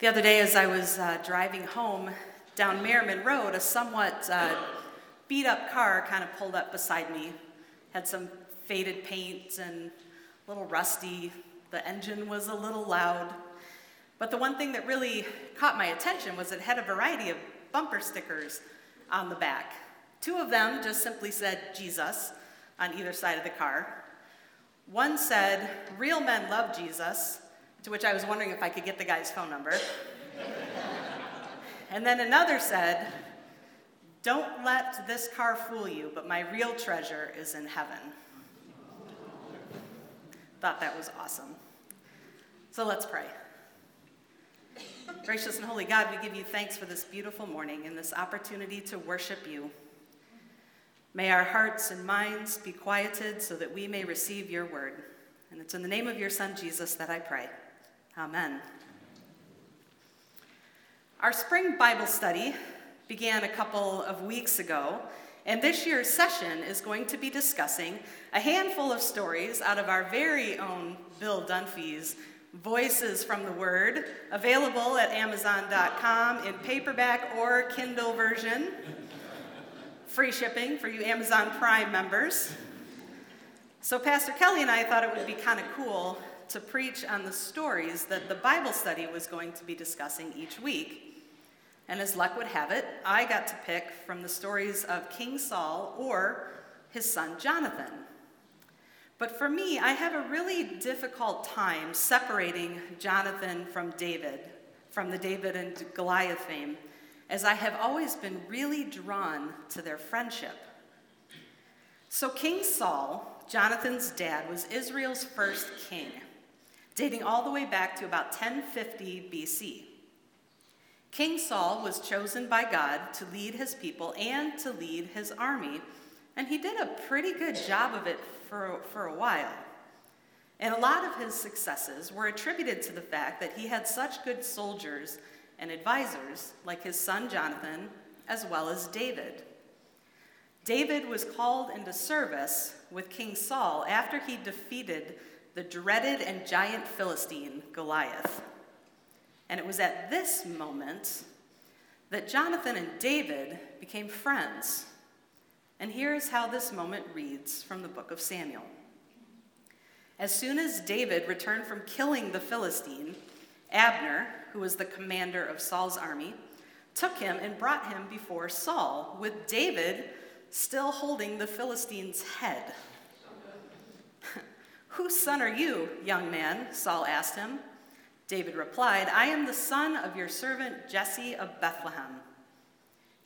The other day, as I was uh, driving home down Merriman Road, a somewhat uh, beat up car kind of pulled up beside me. Had some faded paint and a little rusty. The engine was a little loud. But the one thing that really caught my attention was it had a variety of bumper stickers on the back. Two of them just simply said Jesus on either side of the car. One said, Real men love Jesus, to which I was wondering if I could get the guy's phone number. and then another said, Don't let this car fool you, but my real treasure is in heaven. Thought that was awesome. So let's pray. Gracious and holy God, we give you thanks for this beautiful morning and this opportunity to worship you. May our hearts and minds be quieted so that we may receive your word. And it's in the name of your Son, Jesus, that I pray. Amen. Our spring Bible study began a couple of weeks ago, and this year's session is going to be discussing a handful of stories out of our very own Bill Dunphy's Voices from the Word, available at Amazon.com in paperback or Kindle version. Free shipping for you Amazon Prime members. So, Pastor Kelly and I thought it would be kind of cool to preach on the stories that the Bible study was going to be discussing each week. And as luck would have it, I got to pick from the stories of King Saul or his son Jonathan. But for me, I have a really difficult time separating Jonathan from David, from the David and Goliath fame, as I have always been really drawn to their friendship. So, King Saul, Jonathan's dad, was Israel's first king, dating all the way back to about 1050 BC. King Saul was chosen by God to lead his people and to lead his army, and he did a pretty good job of it for, for a while. And a lot of his successes were attributed to the fact that he had such good soldiers and advisors, like his son Jonathan, as well as David. David was called into service with King Saul after he defeated the dreaded and giant Philistine Goliath. And it was at this moment that Jonathan and David became friends. And here's how this moment reads from the book of Samuel. As soon as David returned from killing the Philistine, Abner, who was the commander of Saul's army, took him and brought him before Saul, with David still holding the Philistine's head. Whose son are you, young man? Saul asked him. David replied, I am the son of your servant Jesse of Bethlehem.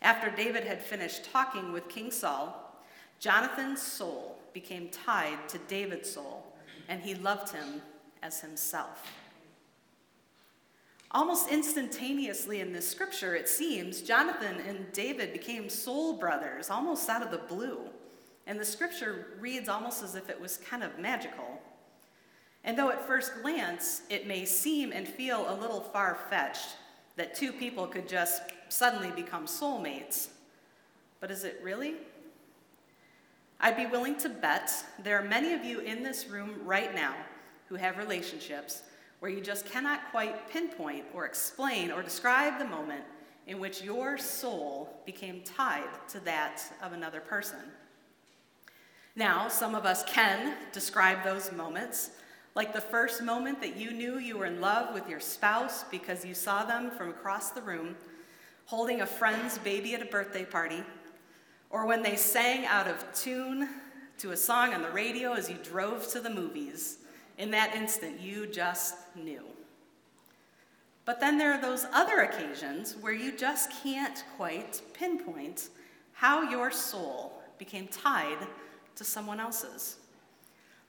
After David had finished talking with King Saul, Jonathan's soul became tied to David's soul, and he loved him as himself. Almost instantaneously in this scripture, it seems, Jonathan and David became soul brothers, almost out of the blue. And the scripture reads almost as if it was kind of magical. And though at first glance it may seem and feel a little far fetched that two people could just suddenly become soulmates. But is it really? I'd be willing to bet there are many of you in this room right now who have relationships where you just cannot quite pinpoint or explain or describe the moment in which your soul became tied to that of another person. Now, some of us can describe those moments, like the first moment that you knew you were in love with your spouse because you saw them from across the room holding a friend's baby at a birthday party, or when they sang out of tune to a song on the radio as you drove to the movies. In that instant, you just knew. But then there are those other occasions where you just can't quite pinpoint how your soul became tied to someone else's.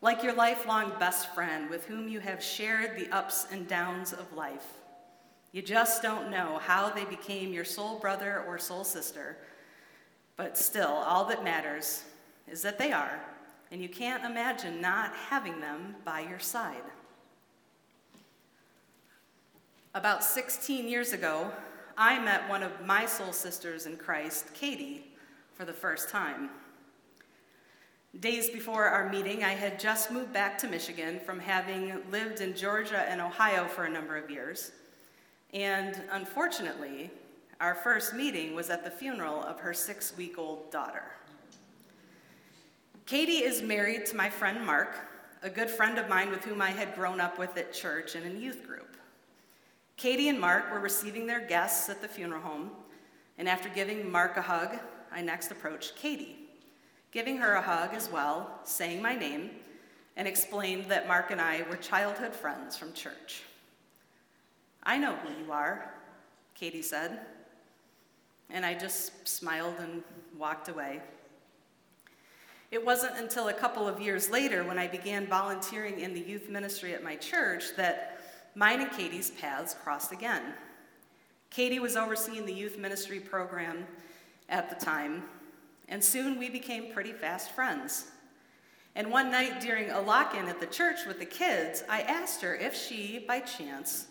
Like your lifelong best friend with whom you have shared the ups and downs of life you just don't know how they became your soul brother or soul sister. But still, all that matters is that they are, and you can't imagine not having them by your side. About 16 years ago, I met one of my soul sisters in Christ, Katie, for the first time. Days before our meeting, I had just moved back to Michigan from having lived in Georgia and Ohio for a number of years. And unfortunately, our first meeting was at the funeral of her six week old daughter. Katie is married to my friend Mark, a good friend of mine with whom I had grown up with at church and in youth group. Katie and Mark were receiving their guests at the funeral home, and after giving Mark a hug, I next approached Katie, giving her a hug as well, saying my name, and explained that Mark and I were childhood friends from church. I know who you are, Katie said. And I just smiled and walked away. It wasn't until a couple of years later when I began volunteering in the youth ministry at my church that mine and Katie's paths crossed again. Katie was overseeing the youth ministry program at the time, and soon we became pretty fast friends. And one night during a lock in at the church with the kids, I asked her if she, by chance,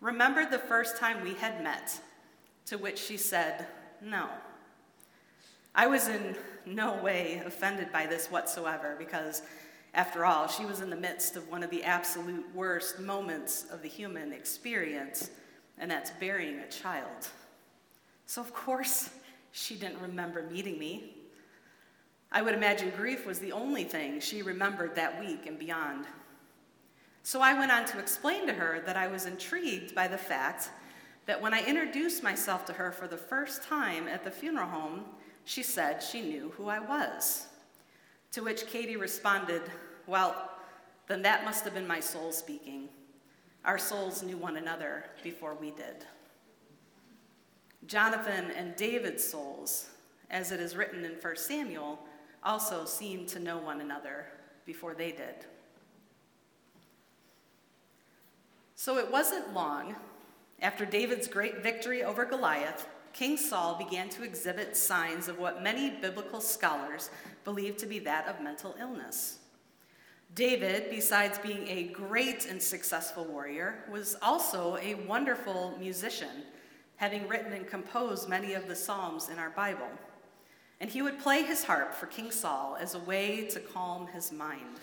remembered the first time we had met, to which she said, No. I was in no way offended by this whatsoever because, after all, she was in the midst of one of the absolute worst moments of the human experience, and that's burying a child. So, of course, she didn't remember meeting me. I would imagine grief was the only thing she remembered that week and beyond. So I went on to explain to her that I was intrigued by the fact that when I introduced myself to her for the first time at the funeral home, she said she knew who I was. To which Katie responded, Well, then that must have been my soul speaking. Our souls knew one another before we did. Jonathan and David's souls, as it is written in 1 Samuel, also seemed to know one another before they did. So it wasn't long after David's great victory over Goliath, King Saul began to exhibit signs of what many biblical scholars believe to be that of mental illness. David, besides being a great and successful warrior, was also a wonderful musician, having written and composed many of the Psalms in our Bible and he would play his harp for King Saul as a way to calm his mind.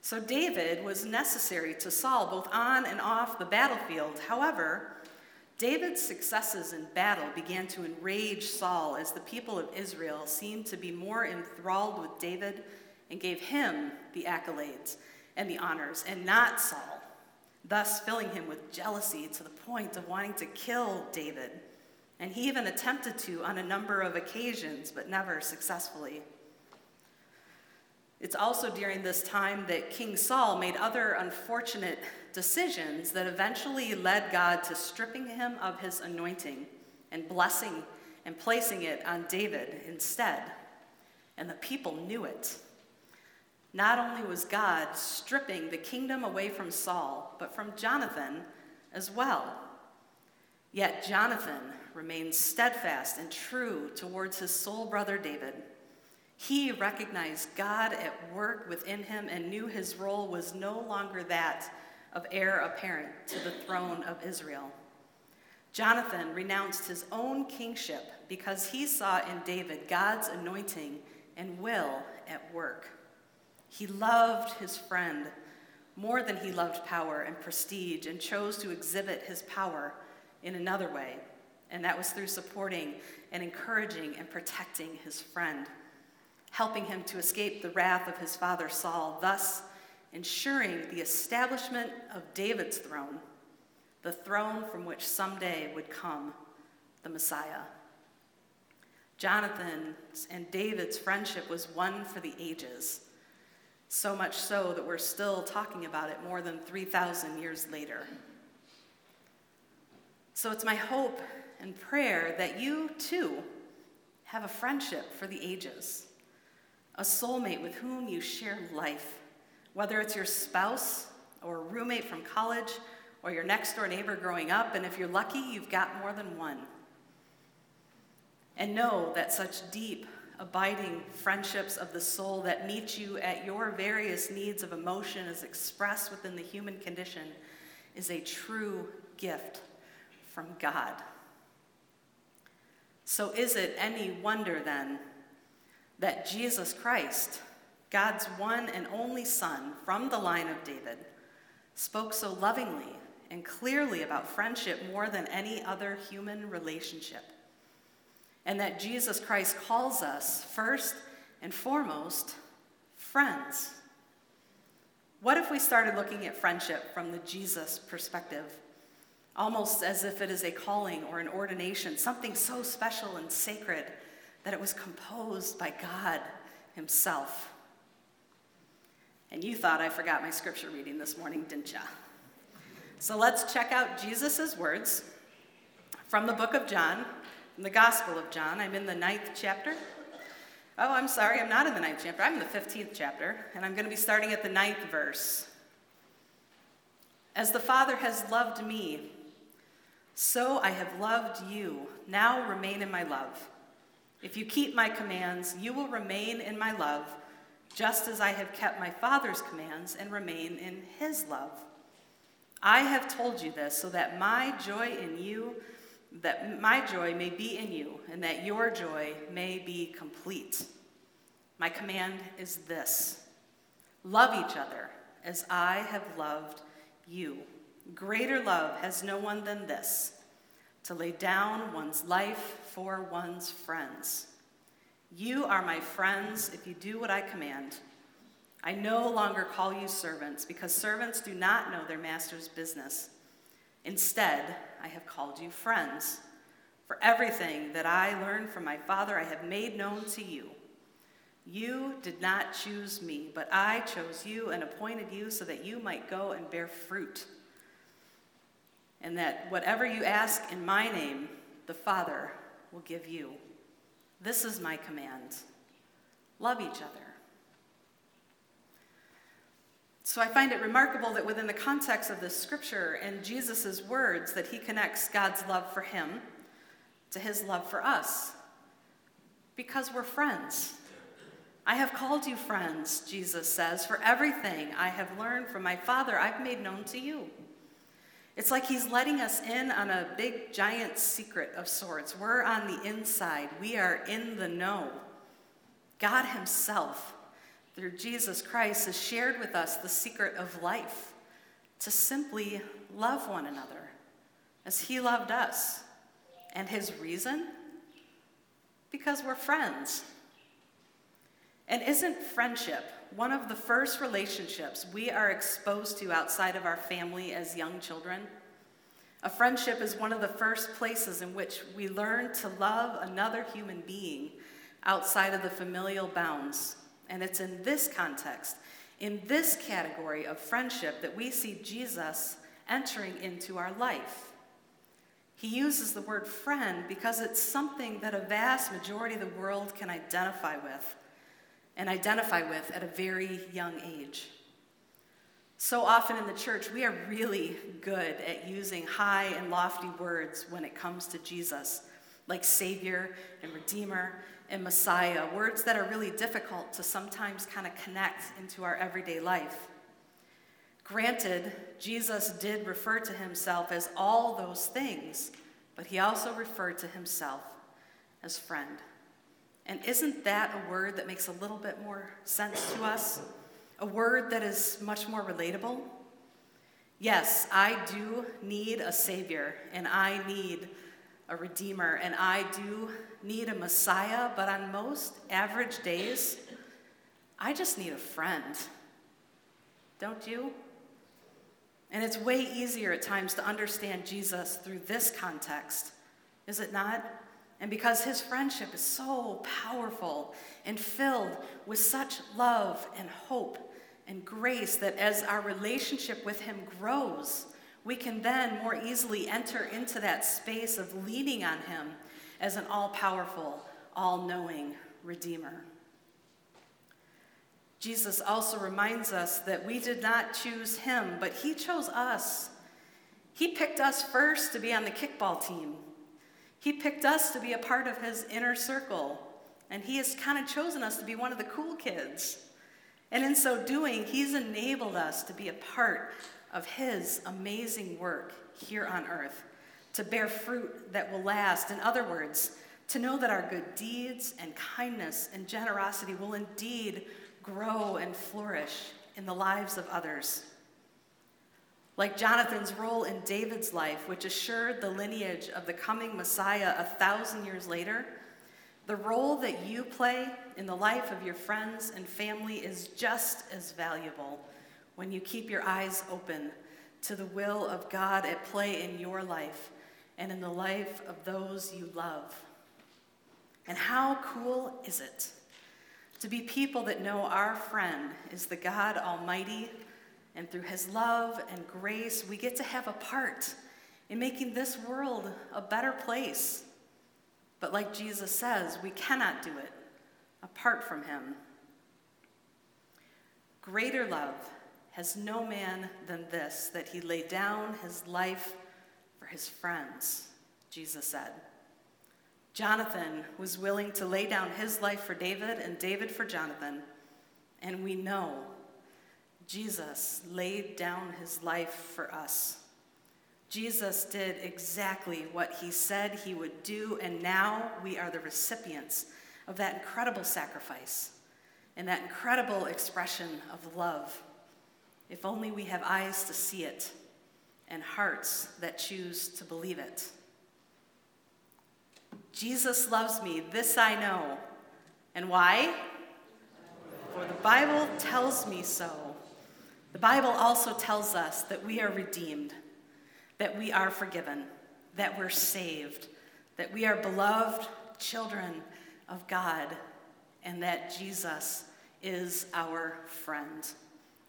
So David was necessary to Saul both on and off the battlefield. However, David's successes in battle began to enrage Saul as the people of Israel seemed to be more enthralled with David and gave him the accolades and the honors, and not Saul, thus filling him with jealousy to the point of wanting to kill David and he even attempted to on a number of occasions, but never successfully. It's also during this time that King Saul made other unfortunate decisions that eventually led God to stripping him of his anointing and blessing and placing it on David instead. And the people knew it. Not only was God stripping the kingdom away from Saul, but from Jonathan as well. Yet Jonathan remained steadfast and true towards his soul brother David. He recognized God at work within him and knew his role was no longer that of heir apparent to the throne of Israel. Jonathan renounced his own kingship because he saw in David God's anointing and will at work. He loved his friend more than he loved power and prestige and chose to exhibit his power in another way and that was through supporting and encouraging and protecting his friend, helping him to escape the wrath of his father Saul, thus ensuring the establishment of David's throne, the throne from which someday would come the Messiah. Jonathan's and David's friendship was one for the ages, so much so that we're still talking about it more than 3,000 years later. So it's my hope and prayer that you too have a friendship for the ages, a soulmate with whom you share life, whether it's your spouse or a roommate from college or your next door neighbor growing up, and if you're lucky, you've got more than one. And know that such deep, abiding friendships of the soul that meet you at your various needs of emotion as expressed within the human condition is a true gift from God. So, is it any wonder then that Jesus Christ, God's one and only Son from the line of David, spoke so lovingly and clearly about friendship more than any other human relationship. And that Jesus Christ calls us, first and foremost, friends. What if we started looking at friendship from the Jesus perspective? Almost as if it is a calling or an ordination, something so special and sacred that it was composed by God Himself. And you thought I forgot my scripture reading this morning, didn't you? So let's check out Jesus' words from the book of John, from the Gospel of John. I'm in the ninth chapter. Oh, I'm sorry, I'm not in the ninth chapter. I'm in the 15th chapter, and I'm going to be starting at the ninth verse. As the Father has loved me, so I have loved you. Now remain in my love. If you keep my commands, you will remain in my love just as I have kept my Father's commands and remain in his love. I have told you this so that my joy in you, that my joy may be in you, and that your joy may be complete. My command is this love each other as I have loved you. Greater love has no one than this to lay down one's life for one's friends. You are my friends if you do what I command. I no longer call you servants because servants do not know their master's business. Instead, I have called you friends. For everything that I learned from my Father, I have made known to you. You did not choose me, but I chose you and appointed you so that you might go and bear fruit. And that whatever you ask in my name, the Father will give you. This is my command love each other. So I find it remarkable that within the context of this scripture and Jesus' words that he connects God's love for him to his love for us because we're friends. I have called you friends, Jesus says, for everything I have learned from my Father I've made known to you. It's like he's letting us in on a big, giant secret of sorts. We're on the inside, we are in the know. God Himself, through Jesus Christ, has shared with us the secret of life to simply love one another as He loved us. And His reason? Because we're friends. And isn't friendship one of the first relationships we are exposed to outside of our family as young children. A friendship is one of the first places in which we learn to love another human being outside of the familial bounds. And it's in this context, in this category of friendship, that we see Jesus entering into our life. He uses the word friend because it's something that a vast majority of the world can identify with and identify with at a very young age. So often in the church, we are really good at using high and lofty words when it comes to Jesus, like Savior and Redeemer and Messiah, words that are really difficult to sometimes kind of connect into our everyday life. Granted, Jesus did refer to himself as all those things, but he also referred to himself as friend. And isn't that a word that makes a little bit more sense to us? A word that is much more relatable? Yes, I do need a Savior, and I need a Redeemer, and I do need a Messiah, but on most average days, I just need a friend. Don't you? And it's way easier at times to understand Jesus through this context, is it not? And because his friendship is so powerful and filled with such love and hope and grace that as our relationship with him grows, we can then more easily enter into that space of leaning on him as an all powerful, all knowing Redeemer. Jesus also reminds us that we did not choose him, but he chose us. He picked us first to be on the kickball team he picked us to be a part of his inner circle, and he has kind of chosen us to be one of the cool kids. And in so doing, he's enabled us to be a part of his amazing work here on earth, to bear fruit that will last. In other words, to know that our good deeds and kindness and generosity will indeed grow and flourish in the lives of others. like Jonathan's role in David's life, which assured the lineage of the coming Messiah a thousand years later, the role that you play in the life of your friends and family is just as valuable when you keep your eyes open to the will of God at play in your life and in the life of those you love. And how cool is it to be people that know our friend is the God Almighty, and through his love and grace, we get to have a part in making this world a better place. But like Jesus says, we cannot do it apart from him. Greater love has no man than this, that he lay down his life for his friends, Jesus said. Jonathan was willing to lay down his life for David and David for Jonathan. And we know Jesus laid down his life for us. Jesus did exactly what he said he would do, and now we are the recipients of that incredible sacrifice and that incredible expression of love. If only we have eyes to see it and hearts that choose to believe it. Jesus loves me, this I know. And why? For the Bible tells me so. The Bible also tells us that we are redeemed, that we are forgiven, that we're saved, that we are beloved children of God, and that Jesus is our friend,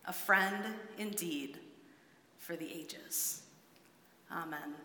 a friend indeed for the ages. Amen.